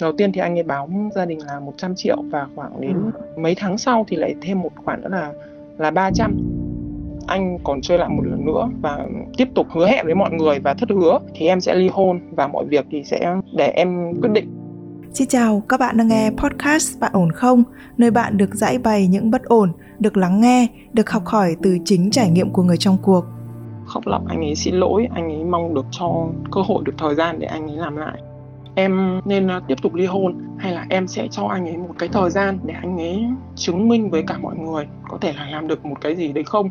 đầu tiên thì anh ấy báo gia đình là 100 triệu và khoảng đến ừ. mấy tháng sau thì lại thêm một khoản nữa là là 300 anh còn chơi lại một lần nữa và tiếp tục hứa hẹn với mọi người và thất hứa thì em sẽ ly hôn và mọi việc thì sẽ để em quyết định Xin chào, các bạn đang nghe podcast Bạn ổn không? Nơi bạn được giải bày những bất ổn, được lắng nghe, được học hỏi từ chính trải nghiệm của người trong cuộc. Khóc lóc anh ấy xin lỗi, anh ấy mong được cho cơ hội được thời gian để anh ấy làm lại em nên à, tiếp tục ly hôn hay là em sẽ cho anh ấy một cái thời gian để anh ấy chứng minh với cả mọi người có thể là làm được một cái gì đấy không?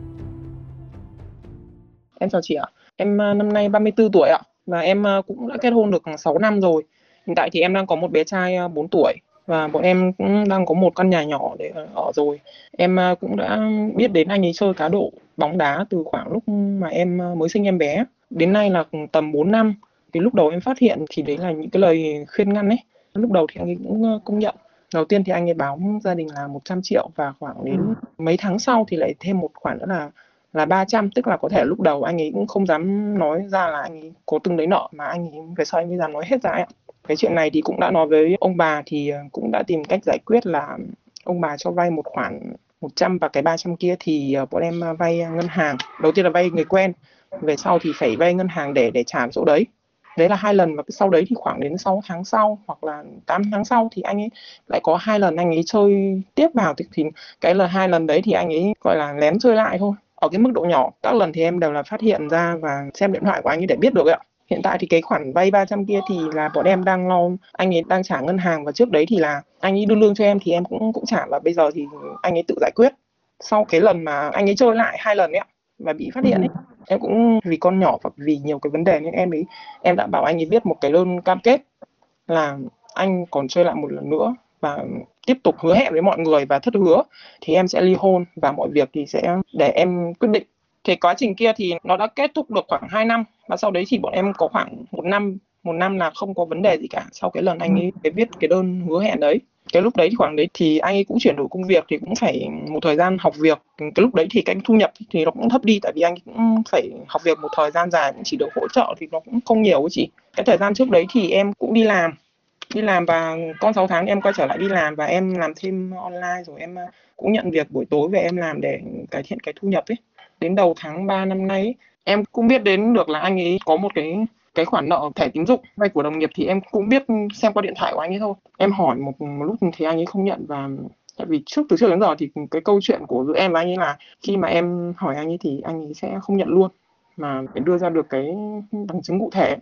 Em chào chị ạ. Em à, năm nay 34 tuổi ạ và em à, cũng đã kết hôn được 6 năm rồi. Hiện tại thì em đang có một bé trai 4 à, tuổi và bọn em cũng đang có một căn nhà nhỏ để ở rồi. Em cũng đã biết đến anh ấy chơi cá độ bóng đá từ khoảng lúc mà em mới sinh em bé. Đến nay là tầm 4 năm. Thì lúc đầu em phát hiện thì đấy là những cái lời khuyên ngăn ấy. Lúc đầu thì anh ấy cũng công nhận. Đầu tiên thì anh ấy báo gia đình là 100 triệu và khoảng đến ừ. mấy tháng sau thì lại thêm một khoản nữa là là 300 tức là có thể lúc đầu anh ấy cũng không dám nói ra là anh ấy có từng đấy nợ mà anh ấy về sau anh ấy dám nói hết ra ạ. cái chuyện này thì cũng đã nói với ông bà thì ờ, cũng đã tìm cách giải quyết là ông bà cho vay một khoản 100 và cái 300 kia thì ờ, bọn em ờ, vay ngân hàng. Đầu tiên là vay người quen về sau thì phải vay ngân hàng để để trả chỗ đấy. Đấy là hai lần và sau đấy thì khoảng đến 6 tháng sau hoặc là 8 tháng sau thì anh ấy lại có hai lần anh ấy chơi tiếp vào. Thì, thì cái lần hai lần đấy thì anh ấy gọi là lén chơi lại thôi ở cái mức độ nhỏ. Các lần thì em đều là phát hiện ra và xem điện thoại của anh ấy để biết được ạ. Hiện tại thì cái khoản vay 300 kia thì là bọn em đang lo anh ấy đang trả ngân hàng và trước đấy thì là anh ấy đưa lương cho em thì em cũng cũng trả và bây giờ thì anh ấy tự giải quyết. Sau cái lần mà anh ấy chơi lại hai lần ấy và bị phát hiện ấy em cũng vì con nhỏ và vì nhiều cái vấn đề nên em ấy em đã bảo anh ấy viết một cái đơn cam kết là anh còn chơi lại một lần nữa và tiếp tục hứa hẹn với mọi người và thất hứa thì em sẽ ly hôn và mọi việc thì sẽ để em quyết định. Thì quá trình kia thì nó đã kết thúc được khoảng 2 năm và sau đấy thì bọn em có khoảng một năm một năm là không có vấn đề gì cả. Sau cái lần anh ấy cái viết cái đơn hứa hẹn đấy cái lúc đấy thì khoảng đấy thì anh ấy cũng chuyển đổi công việc thì cũng phải một thời gian học việc. Cái lúc đấy thì cái thu nhập thì nó cũng thấp đi tại vì anh cũng phải học việc một thời gian dài cũng chỉ được hỗ trợ thì nó cũng không nhiều chị. Cái thời gian trước đấy thì em cũng đi làm đi làm và con 6 tháng em quay trở lại đi làm và em làm thêm online rồi em ờ, cũng nhận việc buổi tối về em làm để cải thiện cái thu nhập ấy. Đến đầu tháng 3 năm nay ấy, em cũng biết đến được là anh ấy có một cái cái khoản nợ thẻ tín dụng. Vay của đồng nghiệp thì em cũng biết xem qua điện thoại của anh ấy thôi. Em hỏi một, một lúc thì anh ấy không nhận và tại vì trước từ trước đến giờ thì cái câu chuyện của giữa em và anh ấy là khi mà em hỏi anh ấy thì anh ấy sẽ không nhận luôn. Mà phải đưa ra được cái bằng chứng cụ thể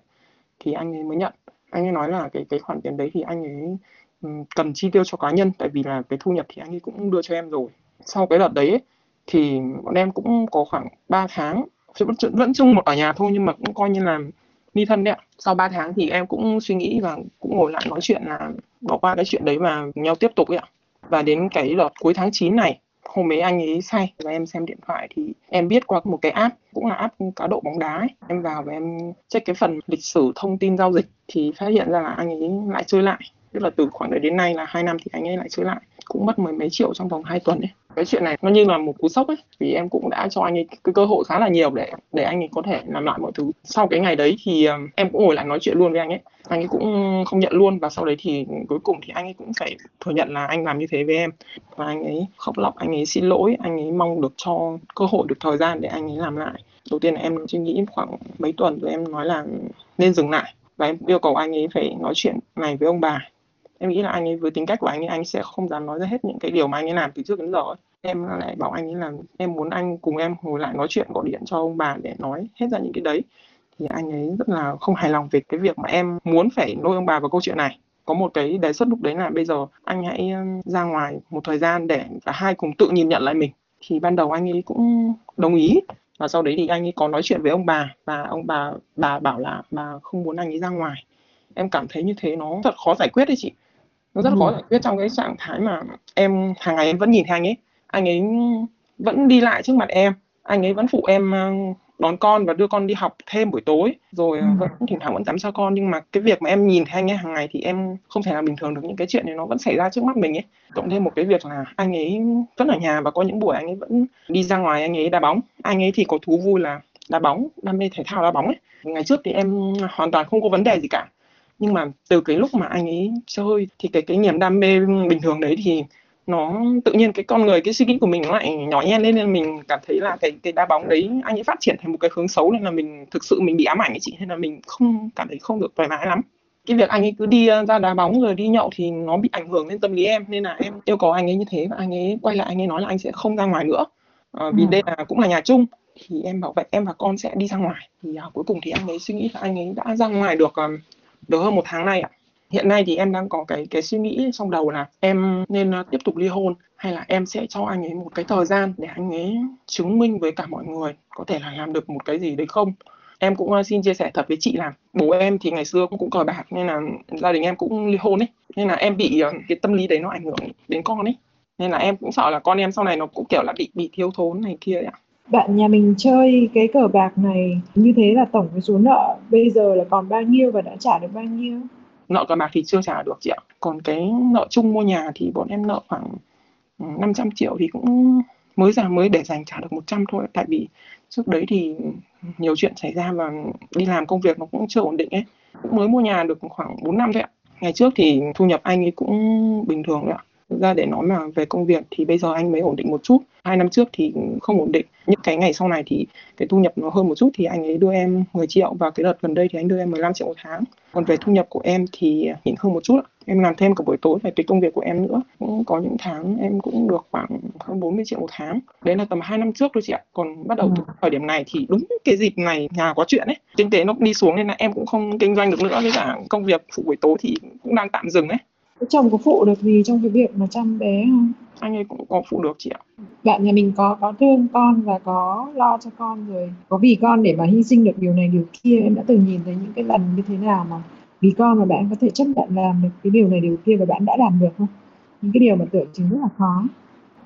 thì anh ấy mới nhận anh ấy nói là cái cái khoản tiền đấy thì anh ấy cần chi tiêu cho cá nhân. Tại vì là cái thu nhập thì anh ấy cũng đưa cho em rồi. Sau cái đợt đấy ấy, thì bọn em cũng có khoảng 3 tháng. Vẫn vẫn chung một ở nhà thôi nhưng mà cũng coi như là ni thân đấy ạ. Sau 3 tháng thì em cũng suy nghĩ và cũng ngồi lại nói chuyện là bỏ qua cái chuyện đấy và nhau tiếp tục ấy ạ. Và đến cái đợt cuối tháng 9 này hôm ấy anh ấy say và em xem điện thoại thì em biết qua một cái app, cũng là app cá độ bóng đá ấy. em vào và em check cái phần lịch sử thông tin giao dịch thì phát hiện ra là anh ấy lại chơi lại. Tức là từ khoảng đấy đến nay là hai năm thì anh ấy lại chơi lại. Cũng mất mười mấy triệu trong vòng 2 tuần ấy cái chuyện này nó như là một cú sốc ấy, vì em cũng đã cho anh ấy cái cơ hội khá là nhiều để để anh ấy có thể làm lại mọi thứ. Sau cái ngày đấy thì ờ, em cũng ngồi lại nói chuyện luôn với anh ấy. Anh ấy cũng không nhận luôn và sau đấy thì cuối cùng thì anh ấy cũng phải thừa nhận là anh làm như thế với em. Và anh ấy khóc lóc, anh ấy xin lỗi, anh ấy mong được cho cơ hội, được thời gian để anh ấy làm lại. Đầu tiên là em suy nghĩ khoảng mấy tuần rồi em nói là nên dừng lại. Và em yêu cầu anh ấy phải nói chuyện này với ông bà em nghĩ là anh ấy với tính cách của anh ấy, anh sẽ không dám nói ra hết những cái điều mà anh ấy làm từ trước đến giờ ấy. em lại bảo anh ấy là em muốn anh cùng em ngồi lại nói chuyện, gọi điện cho ông bà để nói hết ra những cái đấy. Thì anh ấy rất là không hài lòng về cái việc mà em muốn phải lôi ông bà vào câu chuyện này. Có một cái đề xuất lúc đấy là bây giờ anh hãy ra ngoài một thời gian để cả hai cùng tự nhìn nhận lại mình. Thì ban đầu anh ấy cũng đồng ý và sau đấy thì anh ấy có nói chuyện với ông bà và ông bà bà bảo là bà không muốn anh ấy ra ngoài. Em cảm thấy như thế nó thật khó giải quyết đấy chị nó rất là khó. Giải quyết trong cái trạng thái mà em hàng ngày em vẫn nhìn thấy anh ấy. Anh ấy vẫn đi lại trước mặt em. Anh ấy vẫn phụ em ờ, đón con và đưa con đi học thêm buổi tối. Rồi ừ. vẫn thỉnh thoảng vẫn tắm cho con. Nhưng mà cái việc mà em nhìn thấy anh ấy hàng ngày thì em không thể nào bình thường được. Những cái chuyện này nó vẫn xảy ra trước mắt mình ấy. Cộng thêm một cái việc là anh ấy vẫn ở nhà và có những buổi anh ấy vẫn đi ra ngoài anh ấy đá bóng. Anh ấy thì có thú vui là đá bóng đam mê thể thao đá bóng ấy. Ngày trước thì em hoàn toàn không có vấn đề gì cả nhưng mà từ cái lúc mà anh ấy chơi thì cái cái niềm đam mê bình thường đấy thì nó tự nhiên cái con người cái suy nghĩ của mình nó lại nhỏ nhen lên nên mình cảm thấy là cái cái đá bóng đấy anh ấy phát triển thành một cái hướng xấu nên là mình thực sự mình bị ám ảnh ấy chị nên là mình không cảm thấy không được thoải mái lắm. Cái việc anh ấy cứ đi ờ, ra đá bóng rồi đi nhậu thì nó bị ảnh hưởng lên tâm lý em nên là em yêu cầu anh ấy như thế và anh ấy quay lại anh ấy nói là anh sẽ không ra ngoài nữa. À, vì ừ. đây là cũng là nhà chung thì em bảo vậy em và con sẽ đi ra ngoài. Thì à, cuối cùng thì anh ấy suy nghĩ là anh ấy đã ra ngoài được um, được hơn một tháng nay ạ. Hiện nay thì em đang có cái cái suy nghĩ trong đầu là em nên à, tiếp tục ly hôn hay là em sẽ cho anh ấy một cái thời gian để anh ấy chứng minh với cả mọi người có thể là làm được một cái gì đấy không? Em cũng à, xin chia sẻ thật với chị là bố em thì ngày xưa cũng, cũng cờ bạc nên là gia đình em cũng ly hôn ấy. Nên là em bị à, cái tâm lý đấy nó ảnh hưởng đến con ấy. Nên là em cũng sợ là con em sau này nó cũng kiểu là bị bị thiếu thốn này kia ạ bạn nhà mình chơi cái cờ bạc này như thế là tổng cái số nợ bây giờ là còn bao nhiêu và đã trả được bao nhiêu? Nợ cờ bạc thì chưa trả được chị ạ. Còn cái nợ chung mua nhà thì bọn em nợ khoảng ừ, 500 triệu thì cũng mới ra mới để dành trả được 100 thôi. Tại vì trước đấy thì nhiều chuyện xảy ra và đi làm công việc nó cũng chưa ổn định ấy. Cũng mới mua nhà được khoảng 4 năm thôi ạ. Ngày trước thì thu nhập anh ấy cũng bình thường ạ. Thực ra để nói mà về công việc thì bây giờ anh mới ổn định một chút. Hai năm trước thì không ổn định. Những cái ngày sau này thì cái thu nhập nó hơn một chút thì anh ấy đưa em 10 triệu và cái đợt gần đây thì anh đưa em 15 triệu một tháng. Còn về thu nhập của em thì nhỉnh hơn một chút. Em làm thêm cả buổi tối về cái công việc của em nữa. Cũng có những tháng em cũng được khoảng hơn 40 triệu một tháng. Đấy là tầm 2 năm trước thôi chị ạ. Còn bắt đầu từ ừ. thời điểm này thì đúng cái dịp này nhà có chuyện ấy. Kinh tế nó đi xuống nên là em cũng không kinh doanh được nữa. Với cả công việc phụ buổi tối thì cũng đang tạm dừng ấy chồng có phụ được gì trong cái việc mà chăm bé không? Anh ấy cũng có phụ được chị ạ. Bạn nhà mình có có thương con và có lo cho con rồi. Có vì con để mà hy sinh được điều này điều kia em đã từng nhìn thấy những cái lần như thế nào mà vì con mà bạn có thể chấp nhận làm được cái điều này điều kia và bạn đã làm được không? Những cái điều mà tưởng chừng rất là khó.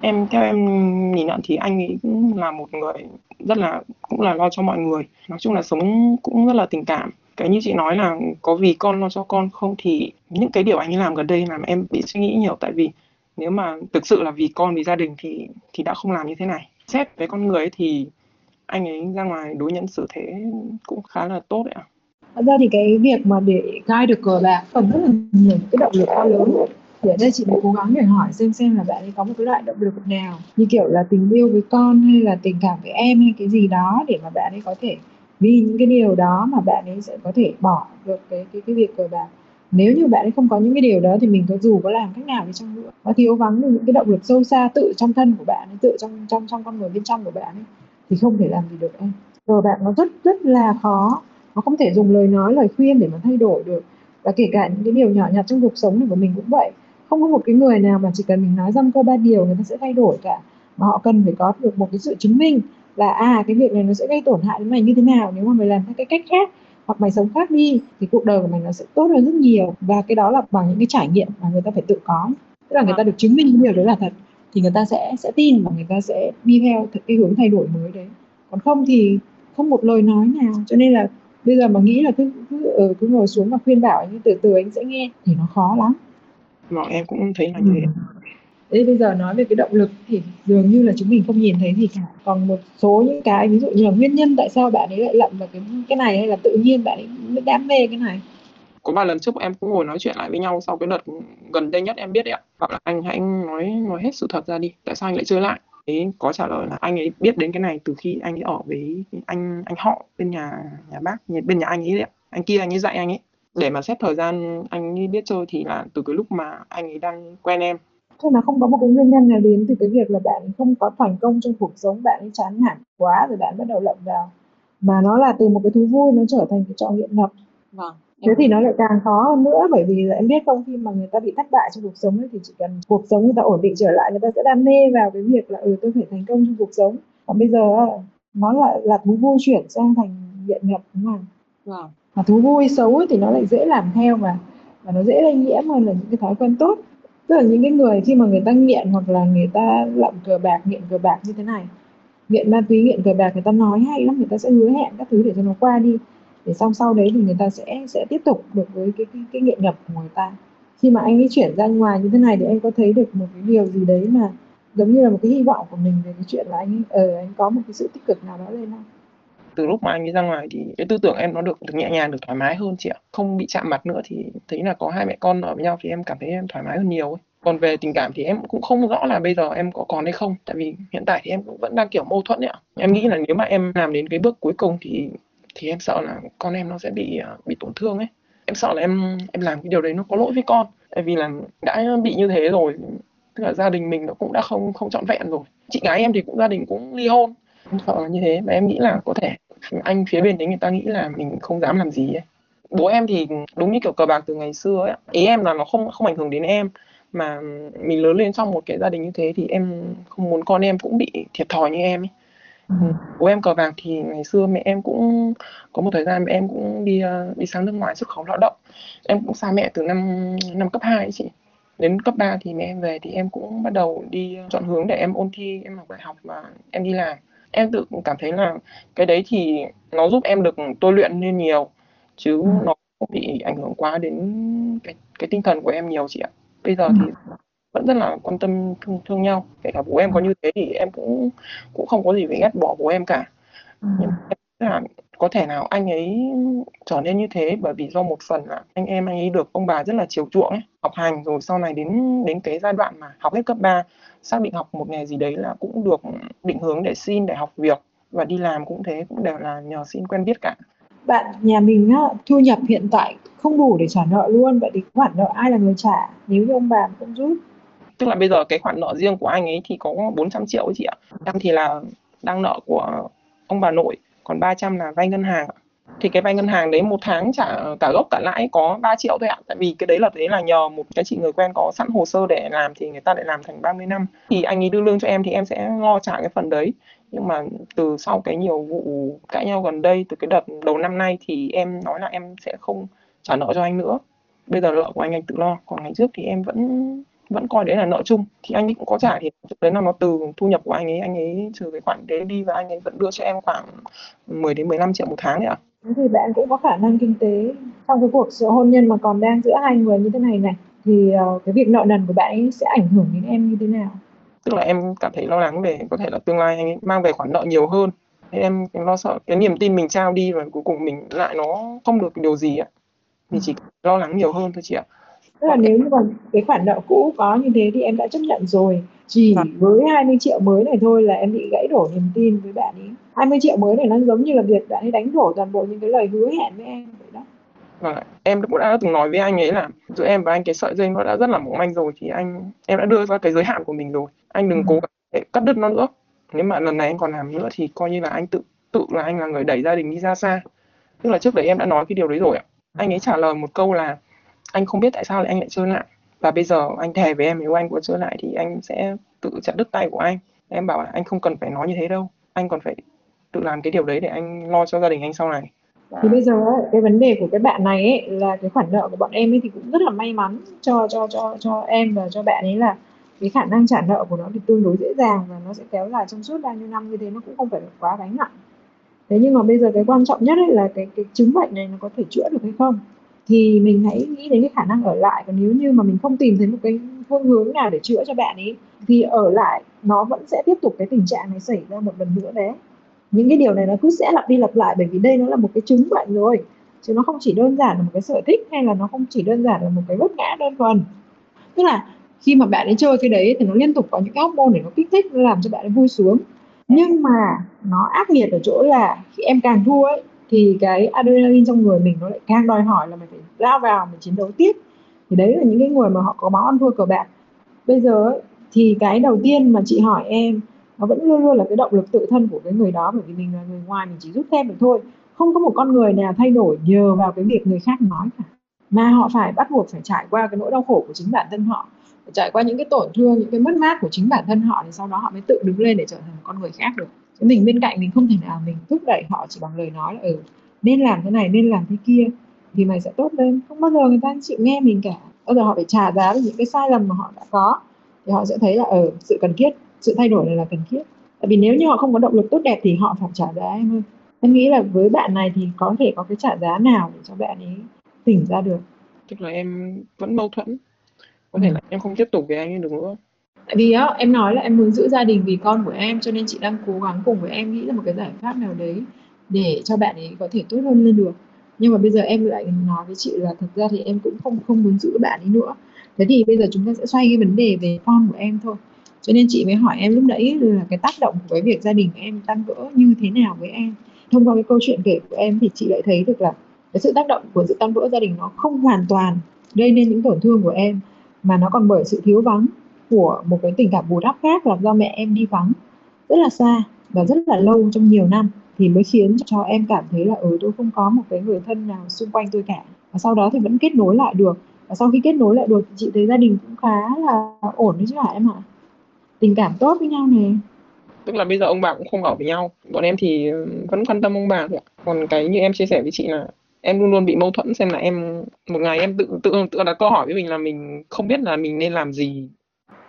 Em theo em nhìn nhận thì anh ấy cũng là một người rất là cũng là lo cho mọi người. Nói chung là sống cũng rất là tình cảm cái như chị nói là có vì con lo cho con, không thì những cái điều anh ấy làm gần đây làm em bị suy nghĩ nhiều. Tại vì nếu mà thực sự là vì con, vì gia đình thì thì đã không làm như thế này. Xét với con người ấy thì anh ấy ra ngoài đối nhân xử thế cũng khá là tốt đấy ạ. Thật ra thì cái việc mà để gai được cờ bạc cần rất là nhiều cái động lực to lớn. Thì ở đây chị đã cố gắng để hỏi xem xem là bạn ấy có một cái loại động lực nào. Như kiểu là tình yêu với con hay là tình cảm với em hay cái gì đó để mà bạn ấy có thể vì những cái điều đó mà bạn ấy sẽ có thể bỏ được cái cái cái việc cờ bạc nếu như bạn ấy không có những cái điều đó thì mình có dù có làm cách nào đi chăng nữa. Nó thiếu vắng được những cái động lực sâu xa tự trong thân của bạn ấy, tự trong trong trong con người bên trong của bạn ấy, thì không thể làm gì được em. Cờ bạc nó rất rất là khó. Nó không thể dùng lời nói, lời khuyên để mà thay đổi được. Và kể cả những cái điều nhỏ nhặt trong cuộc sống này của mình cũng vậy. Không có một cái người nào mà chỉ cần mình nói dăm cơ ba điều người ta sẽ thay đổi cả. Mà họ cần phải có được một cái sự chứng minh là à cái việc này nó sẽ gây tổn hại đến mày như thế nào nếu mà mày làm theo cái cách khác hoặc mày sống khác đi thì cuộc đời của mày nó sẽ tốt hơn rất nhiều. Và cái đó là bằng những cái trải nghiệm mà người ta phải tự có. Tức là người ta được chứng minh cái điều đấy là thật thì người ta sẽ sẽ tin và người ta sẽ đi theo cái hướng thay đổi mới đấy. Còn không thì không một lời nói nào. Cho nên là bây giờ mà nghĩ là cứ cứ, ừ, cứ ngồi xuống và khuyên bảo anh từ từ anh sẽ nghe thì nó khó lắm. Vâng, em cũng thấy là như thế. Thế bây giờ nói về cái động lực thì dường như là chúng mình không nhìn thấy gì cả. Còn một số những cái ví dụ như là nguyên nhân tại sao bạn ấy lại lậm vào cái cái này hay là tự nhiên bạn ấy đam mê cái này. Có ba lần trước em cũng ngồi nói chuyện lại với nhau sau cái đợt gần đây nhất em biết đấy ạ. Bảo là anh, hãy nói nói hết sự thật ra đi. Tại sao anh lại chơi lại? thế có trả lời là anh ấy biết đến cái này từ khi anh ấy ở với anh anh họ bên nhà nhà bác bên nhà anh ấy đấy ạ. Anh kia anh ấy dạy anh ấy để mà xét thời gian anh ấy biết chơi thì là từ cái lúc mà anh ấy đang quen em Thế là không có một cái nguyên nhân nào đến từ cái việc là bạn không có thành công trong cuộc sống, bạn ấy chán nản quá rồi bạn bắt đầu lậm vào. Mà nó là từ một cái thú vui nó trở thành cái trò nghiện ngập. Vâng. Thế thì nó lại càng khó hơn nữa bởi vì là em biết không khi mà người ta bị thất bại trong cuộc sống ấy, thì chỉ cần cuộc sống người ta ổn định trở lại người ta sẽ đam mê vào cái việc là ừ tôi phải thành công trong cuộc sống. Còn bây giờ nó lại là thú vui chuyển sang thành nghiện ngập đúng không? Vâng. Mà thú vui xấu ấy, thì nó lại dễ làm theo mà và nó dễ lây nhiễm hơn là những cái thói quen tốt tức là những cái người khi mà người ta nghiện hoặc là người ta lậm cờ bạc nghiện cờ bạc như thế này nghiện ma túy nghiện cờ bạc người ta nói hay lắm người ta sẽ hứa hẹn các thứ để cho nó qua đi. Để xong sau đấy thì người ta sẽ sẽ tiếp tục được với cái cái, cái nghiện ngập của người ta. Khi mà anh ấy chuyển ra ngoài như thế này thì anh có thấy được một cái điều gì đấy mà giống như là một cái hy vọng của mình về cái chuyện là anh ấy, ờ, anh có một cái sự tích cực nào đó lên không? Từ lúc mà anh đi ra ngoài thì cái tư tưởng em nó được được nhẹ nhàng, được thoải mái hơn chị ạ. Không bị chạm mặt nữa thì thấy là có hai mẹ con ở với nhau thì em cảm thấy em thoải mái hơn nhiều ấy. còn về tình cảm thì em cũng không rõ là bây giờ em có còn hay không. Tại vì hiện tại thì em cũng vẫn đang kiểu mâu thuẫn ấy ạ. Em nghĩ là nếu mà em làm đến cái bước cuối cùng thì thì em sợ là con em nó sẽ bị à, bị tổn thương ấy. Em sợ là em em làm cái điều đấy nó có lỗi với con. Tại vì là đã bị như thế rồi, tức là gia đình mình nó cũng đã không không trọn vẹn rồi. Chị gái em thì cũng, gia đình cũng ly hôn em sợ là như thế. Và em nghĩ là có thể anh phía bên đấy người ta nghĩ là mình không dám làm gì ấy. Bố em thì đúng như kiểu cờ bạc từ ngày xưa ấy ý em là nó không không ảnh hưởng đến em. Mà mình lớn lên trong một cái gia đình như thế thì em không muốn con em cũng bị thiệt thòi như em ấy. Ừ. bố em cờ bạc thì ngày xưa mẹ em cũng có một thời gian mẹ em cũng đi ờ, đi sang nước ngoài xuất khẩu lao động. Em cũng xa mẹ từ năm năm cấp 2 ấy chị. Đến cấp 3 thì mẹ em về thì em cũng bắt đầu đi chọn hướng để em ôn thi em học đại học và em đi làm em tự cảm thấy là cái đấy thì nó giúp em được tôi luyện lên nhiều chứ ừ. nó không bị ảnh hưởng quá đến cái cái tinh thần của em nhiều chị ạ bây giờ thì ừ. vẫn rất là quan tâm thương, thương nhau kể cả bố em có như thế thì em cũng cũng không có gì phải ghét bỏ bố em cả ừ. nhưng em là có thể nào anh ấy trở nên như thế? Bởi vì do một phần là anh em anh ấy được ông bà rất là chiều chuộng ấy học hành rồi sau này đến đến cái giai đoạn mà học hết cấp 3 xác định học một nghề gì đấy là cũng được định hướng để xin để học việc và đi làm cũng thế cũng đều là nhờ xin quen biết cả. Bạn nhà mình á, thu nhập hiện tại không đủ để trả nợ luôn vậy thì khoản nợ ai là người trả? Nếu như ông bà không giúp? Tức là bây giờ cái khoản nợ riêng của anh ấy thì có 400 triệu ấy chị ạ. Em thì là đang nợ của ông bà nội còn 300 là vay ngân hàng thì cái vay ngân hàng đấy một tháng trả, cả gốc cả lãi có 3 triệu thôi ạ. Tại vì cái đấy là đấy là nhờ một cái chị người quen có sẵn hồ sơ để làm thì người ta lại làm thành 30 năm. Thì anh ấy đưa lương cho em thì em sẽ lo trả cái phần đấy. Nhưng mà từ sau cái nhiều vụ cãi nhau gần đây, từ cái đợt đầu năm nay thì em nói là em sẽ không trả nợ cho anh nữa. Bây giờ nợ của anh anh tự lo, còn ngày trước thì em vẫn vẫn coi đấy là nợ chung. Thì anh ấy cũng có trả thì đấy là nó từ thu nhập của anh ấy anh ấy trừ cái khoản đấy đi và anh ấy vẫn đưa cho em khoảng 10 đến 15 triệu một tháng đấy ạ. Thì bạn cũng có khả năng kinh tế trong cái cuộc sự hôn nhân mà còn đang giữa hai người như thế này này thì uh, cái việc nợ nần của bạn ấy sẽ ảnh hưởng đến em như thế nào? Tức là em cảm thấy lo lắng về có thể là tương lai anh ấy mang về khoản nợ nhiều hơn. Thế em lo sợ cái niềm tin mình trao đi và cuối cùng mình lại nó không được điều gì ạ. Thì chỉ lo lắng nhiều hơn thôi chị ạ tức là nếu như mà cái khoản nợ cũ có như thế thì em đã chấp nhận rồi. Chỉ à. với 20 triệu mới này thôi là em bị gãy đổ niềm tin với bạn ấy. 20 triệu mới này nó giống như là việc bạn ấy đánh đổ toàn bộ những cái lời hứa hẹn với em vậy đó. Vâng, em cũng đã từng nói với anh ấy là giữa em và anh cái sợi dây nó đã rất là mỏng manh rồi thì anh em đã đưa ra cái giới hạn của mình rồi. Anh đừng ừ. cố gắng để cắt đứt nó nữa. Nếu mà lần này anh còn làm nữa thì coi như là anh tự tự là anh là người đẩy gia đình đi ra xa. Tức là trước đấy em đã nói cái điều đấy rồi ạ. Anh ấy trả lời một câu là anh không biết tại sao lại anh lại chơi lại. Và bây giờ anh thề với em nếu anh có chơi lại thì anh sẽ tự chặt đứt tay của anh. Em bảo là anh không cần phải nói như thế đâu. Anh còn phải tự làm cái điều đấy để anh lo cho gia đình anh sau này. Thì bây giờ cái vấn đề của cái bạn này ấy, là cái khoản nợ của bọn em ấy thì cũng rất là may mắn cho cho cho cho em và cho bạn ấy là cái khả năng trả nợ của nó thì tương đối dễ dàng và nó sẽ kéo dài trong suốt bao nhiêu năm như thế nó cũng không phải quá gánh nặng. Thế nhưng mà bây giờ cái quan trọng nhất ấy là cái cái chứng bệnh này nó có thể chữa được hay không thì mình hãy nghĩ đến cái khả năng ở lại. Còn nếu như mà mình không tìm thấy một cái phương hướng nào để chữa cho bạn ấy thì ở lại nó vẫn sẽ tiếp tục cái tình trạng này xảy ra một lần nữa đấy. Những cái điều này nó cứ sẽ lặp đi lặp lại, bởi vì đây nó là một cái chứng bệnh rồi. Chứ nó không chỉ đơn giản là một cái sở thích, hay là nó không chỉ đơn giản là một cái vấp ngã đơn thuần. Tức là khi mà bạn ấy chơi cái đấy thì nó liên tục có những cái hormone để nó kích thích, nó làm cho bạn ấy vui sướng. Nhưng mà nó ác liệt ở chỗ là khi em càng thua ấy thì cái adrenaline trong người mình nó lại càng đòi hỏi là mình phải lao vào mình chiến đấu tiếp. Thì đấy là những cái người mà họ có máu ăn thua cờ bạc. Bây giờ ấy, thì cái đầu tiên mà chị hỏi em nó vẫn luôn luôn là cái động lực tự thân của cái người đó bởi vì mình là người ngoài mình chỉ giúp thêm được thôi. Không có một con người nào thay đổi nhờ vào cái việc người khác nói cả. Mà họ phải bắt buộc phải trải qua cái nỗi đau khổ của chính bản thân họ phải trải qua những cái tổn thương những cái mất mát của chính bản thân họ thì sau đó họ mới tự đứng lên để trở thành một con người khác được mình bên cạnh mình không thể nào mình thúc đẩy họ chỉ bằng lời nói là ừ nên làm thế này nên làm thế kia thì mày sẽ tốt lên. Không bao giờ người ta chịu nghe mình cả. Bao giờ họ phải trả giá với những cái sai lầm mà họ đã có thì họ sẽ thấy là ở ờ, sự cần thiết sự thay đổi này là cần thiết. Tại vì nếu như họ không có động lực tốt đẹp thì họ phải trả giá em ơi. Em nghĩ là với bạn này thì có thể có cái trả giá nào để cho bạn ấy tỉnh ra được? Tức là em vẫn mâu thuẫn. Có thể ừ. là em không tiếp tục với anh ấy được nữa tại vì á, em nói là em muốn giữ gia đình vì con của em, cho nên chị đang cố gắng cùng với em nghĩ ra một cái giải pháp nào đấy để cho bạn ấy có thể tốt hơn lên được. Nhưng mà bây giờ em lại nói với chị là thật ra thì em cũng không không muốn giữ bạn ấy nữa. Thế thì bây giờ chúng ta sẽ xoay cái vấn đề về con của em thôi. Cho nên chị mới hỏi em lúc nãy là cái tác động của cái việc gia đình em tan vỡ như thế nào với em. Thông qua cái câu chuyện kể của em thì chị lại thấy được là cái sự tác động của sự tan vỡ gia đình nó không hoàn toàn gây nên những tổn thương của em, mà nó còn bởi sự thiếu vắng của một cái tình cảm bù đắp khác là do mẹ em đi vắng, rất là xa và rất là lâu trong nhiều năm, thì mới khiến cho em cảm thấy là ừ tôi không có một cái người thân nào xung quanh tôi cả. Và sau đó thì vẫn kết nối lại được. Và sau khi kết nối lại được thì chị thấy gia đình cũng khá là ổn đấy chứ hả em ạ? Tình cảm tốt với nhau này tức là bây giờ ông bà cũng không ở với nhau. Bọn em thì ừ, vẫn quan tâm ông bà thôi ạ. Còn cái như em chia sẻ với chị là em luôn luôn bị mâu thuẫn xem là em, một ngày em tự tự tự đặt câu hỏi với mình là mình không biết là mình nên làm gì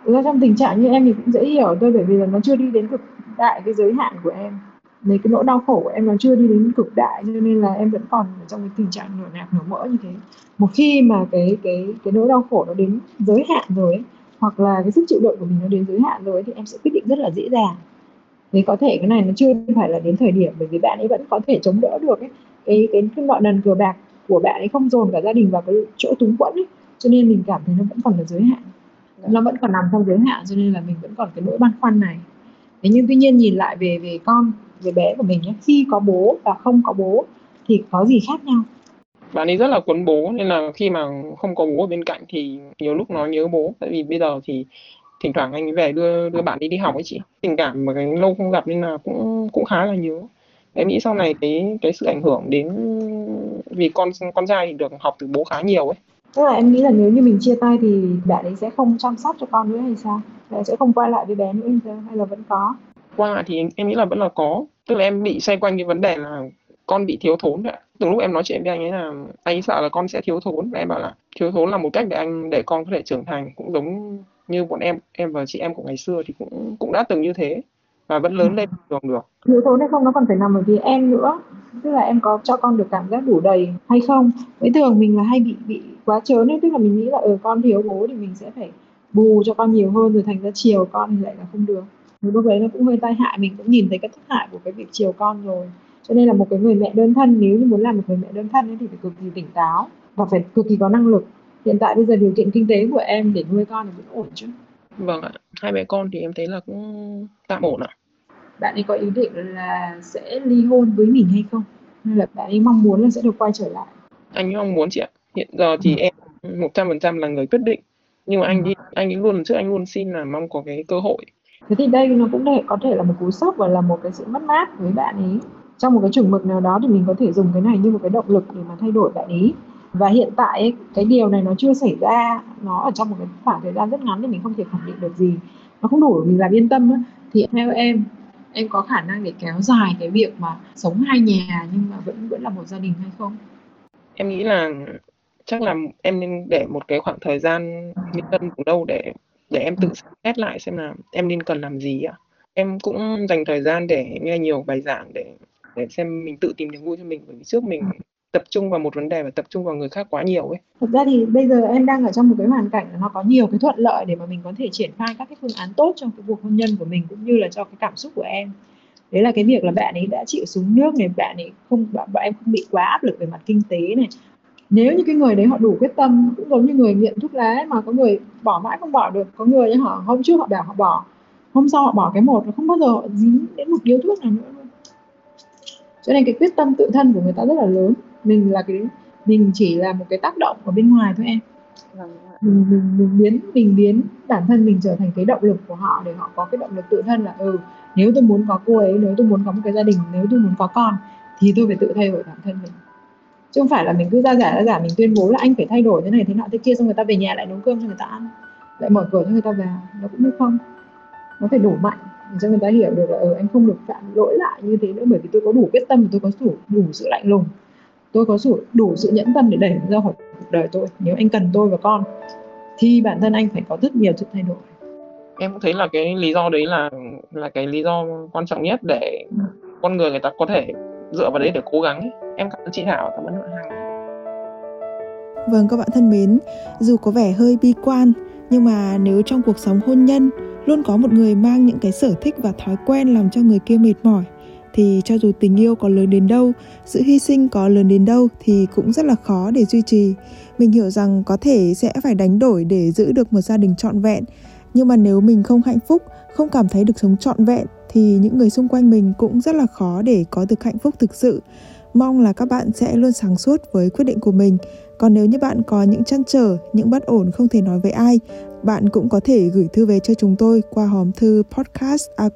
Thực ra trong tình trạng như em thì cũng dễ hiểu thôi bởi vì là nó chưa đi đến cực đại cái giới hạn của em nên cái nỗi đau khổ của em nó chưa đi đến cực đại cho nên là em vẫn còn ở trong cái tình trạng nửa nạc nửa mỡ như thế một khi mà cái cái cái nỗi đau khổ nó đến giới hạn rồi ấy, hoặc là cái sức chịu đựng của mình nó đến giới hạn rồi ấy, thì em sẽ quyết định rất là dễ dàng thì có thể cái này nó chưa phải là đến thời điểm bởi vì bạn ấy vẫn có thể chống đỡ được ấy. cái cái cái nợ nần cờ bạc của bạn ấy không dồn cả gia đình vào cái chỗ túng quẫn ấy cho nên mình cảm thấy nó vẫn còn là giới hạn nó vẫn còn nằm trong giới hạn cho nên là mình vẫn còn cái nỗi băn khoăn này. Thế nhưng tuy nhiên nhìn lại về về con về bé của mình nhé khi có bố và không có bố thì có gì khác nhau? Bạn ấy rất là quấn bố nên là khi mà không có bố ở bên cạnh thì nhiều lúc nó nhớ bố. Tại vì bây giờ thì thỉnh thoảng anh ấy về đưa đưa bạn đi đi học ấy chị. Tình cảm mà cái lâu không gặp nên là cũng cũng khá là nhớ. Em nghĩ sau này cái cái sự ảnh hưởng đến vì con con trai thì được học từ bố khá nhiều ấy tức là em nghĩ là nếu như mình chia tay thì bạn ấy sẽ không chăm sóc cho con nữa hay sao? Bạn sẽ không quay lại với bé nữa hay sao? Hay là vẫn có? Qua lại thì em nghĩ là vẫn là có. Tức là em bị xoay quanh cái vấn đề là con bị thiếu thốn ạ. Từ lúc em nói chuyện với anh ấy là anh ấy sợ là con sẽ thiếu thốn và em bảo là thiếu thốn là một cách để anh để con có thể trưởng thành cũng giống như bọn em. Em và chị em của ngày xưa thì cũng cũng đã từng như thế và vẫn lớn lên được được. Thiếu thốn hay không nó còn phải nằm ở phía em nữa. Tức là em có cho con được cảm giác đủ đầy hay không? Với thường mình là hay bị bị quá trớn ấy tức là mình nghĩ là ở ừ, con thiếu bố thì mình sẽ phải bù cho con nhiều hơn rồi thành ra chiều con thì lại là không được. Thì lúc đấy nó cũng hơi tai hại mình cũng nhìn thấy cái thất hại của cái việc chiều con rồi. Cho nên là một cái người mẹ đơn thân nếu như muốn làm một người mẹ đơn thân ấy, thì phải cực kỳ tỉnh táo và phải cực kỳ có năng lực. Hiện tại bây giờ điều kiện kinh tế của em để nuôi con thì vẫn ổn chứ. Vâng ạ hai mẹ con thì em thấy là cũng tạm ổn ạ. Bạn ấy có ý định là sẽ ly hôn với mình hay không? Hay là bạn ấy mong muốn là sẽ được quay trở lại? Anh ấy mong muốn chị ạ hiện giờ thì ừ. em một trăm phần trăm là người quyết định. Nhưng mà anh đi anh ấy luôn trước anh luôn xin là mong có cái cơ hội. Thế thì đây nó cũng để có thể là một cú sốc và là một cái sự mất mát với bạn ấy. Trong một cái chuẩn mực nào đó thì mình có thể dùng cái này như một cái động lực để mà thay đổi bạn ấy. Và hiện tại ấy, cái điều này nó chưa xảy ra nó ở trong một cái khoảng thời gian rất ngắn thì mình không thể khẳng định được gì. Nó không đủ để mình làm yên tâm ấy. thì theo em em có khả năng để kéo dài cái việc mà sống hai nhà nhưng mà vẫn vẫn là một gia đình hay không? Em nghĩ là chắc là em nên để một cái khoảng thời gian yên tâm của đâu để để em tự xét lại xem là em nên cần làm gì ạ em cũng dành thời gian để nghe nhiều bài giảng để để xem mình tự tìm niềm vui cho mình bởi vì trước mình tập trung vào một vấn đề và tập trung vào người khác quá nhiều ấy. Thật ra thì bây giờ em đang ở trong một cái hoàn cảnh nó có nhiều cái thuận lợi để mà mình có thể triển khai các cái phương án tốt trong cái cuộc hôn nhân của mình cũng như là cho cái cảm xúc của em. Đấy là cái việc là bạn ấy đã chịu xuống nước này, bạn ấy không bạn, bạn em không bị quá áp lực về mặt kinh tế này. Nếu như cái người đấy họ đủ quyết tâm cũng giống như người nghiện thuốc lá mà có người bỏ mãi không bỏ được, có người họ hôm trước họ bảo họ bỏ, hôm sau họ bỏ cái một và không bao giờ họ dính đến một điếu thuốc nào nữa luôn. Cho nên cái quyết tâm tự thân của người ta rất là lớn. Mình là cái mình chỉ là một cái tác động ở bên ngoài thôi em. Vâng mình, mình mình biến mình biến bản thân mình trở thành cái động lực của họ để họ có cái động lực tự thân là ừ nếu tôi muốn có cô ấy nếu tôi muốn có một cái gia đình nếu tôi muốn có con thì tôi phải tự thay đổi bản thân mình chứ không phải là mình cứ ra giả ra giả mình tuyên bố là anh phải thay đổi thế này thế nọ thế kia xong người ta về nhà lại nấu cơm cho người ta ăn lại mở cửa cho người ta vào nó cũng không? Nó phải đủ mạnh để cho người ta hiểu được là ừ, anh không được phạm lỗi lại như thế nữa bởi vì tôi có đủ quyết tâm tôi có đủ đủ sự lạnh lùng tôi có đủ, đủ sự nhẫn tâm để đẩy ra khỏi cuộc đời tôi. Nếu anh cần tôi và con thì bản thân anh phải có rất nhiều sự thay đổi. Em cũng thấy là cái lý do đấy là là cái lý do quan trọng nhất để con người người ta có thể dựa vào đấy để cố gắng ấy. em cảm ơn chị Thảo cảm ơn bạn Hằng Vâng các bạn thân mến, dù có vẻ hơi bi quan nhưng mà nếu trong cuộc sống hôn nhân luôn có một người mang những cái sở thích và thói quen làm cho người kia mệt mỏi thì cho dù tình yêu có lớn đến đâu, sự hy sinh có lớn đến đâu thì cũng rất là khó để duy trì. Mình hiểu rằng có thể sẽ phải đánh đổi để giữ được một gia đình trọn vẹn, nhưng mà nếu mình không hạnh phúc, không cảm thấy được sống trọn vẹn thì những người xung quanh mình cũng rất là khó để có được hạnh phúc thực sự. Mong là các bạn sẽ luôn sáng suốt với quyết định của mình. Còn nếu như bạn có những chăn trở, những bất ổn không thể nói với ai, bạn cũng có thể gửi thư về cho chúng tôi qua hòm thư podcast e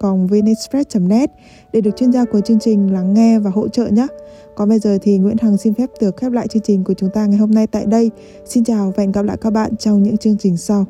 net để được chuyên gia của chương trình lắng nghe và hỗ trợ nhé. Còn bây giờ thì Nguyễn Hằng xin phép được khép lại chương trình của chúng ta ngày hôm nay tại đây. Xin chào và hẹn gặp lại các bạn trong những chương trình sau.